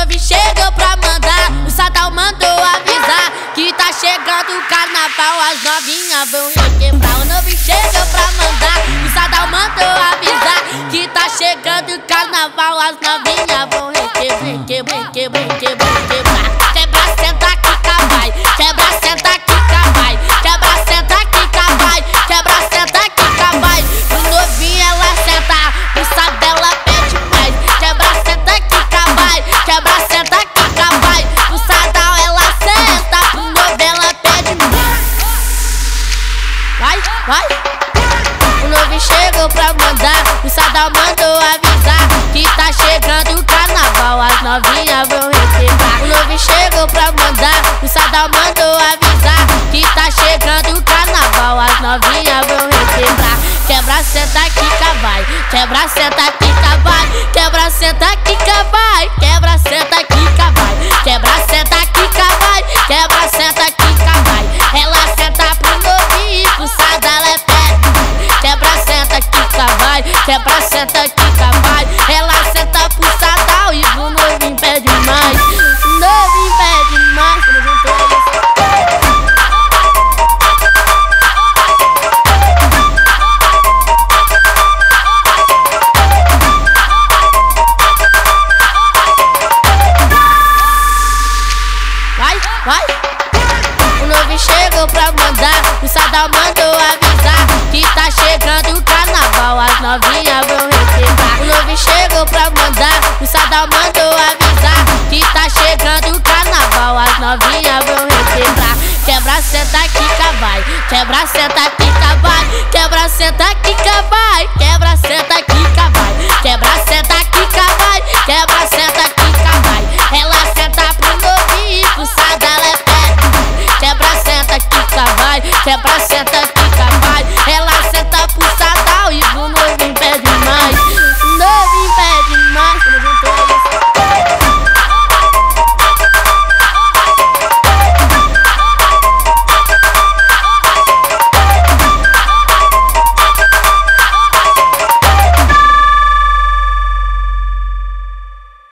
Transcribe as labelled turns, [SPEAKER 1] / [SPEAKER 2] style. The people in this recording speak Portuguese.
[SPEAKER 1] Novi chegou pra mandar, o Sadal mandou avisar que tá chegando o carnaval, as novinhas vão requebrar O Novi chegou pra mandar, o Sadal mandou avisar que tá chegando o carnaval, as novinhas vão requebrar, requebrar, requebrar. Novo chegou pra mandar, o Sadal mandou avisar que tá chegando o carnaval, as novinhas vão receber. O novo chegou pra mandar, o Sadal mandou avisar que tá chegando o carnaval, as novinhas vão receber. Quebra, senta, quica, vai. Quebra, senta, quica, Vai, vai. O novo chegou pra mandar, o Sadal mandou avisar que tá chegando o carnaval, as novinhas vão receber. O novo chegou pra mandar, o Sadal mandou avisar que tá chegando o carnaval, as novinhas vão receber. Quebra, senta, quica, vai. Quebra, senta, quica, vai. Quebra, senta,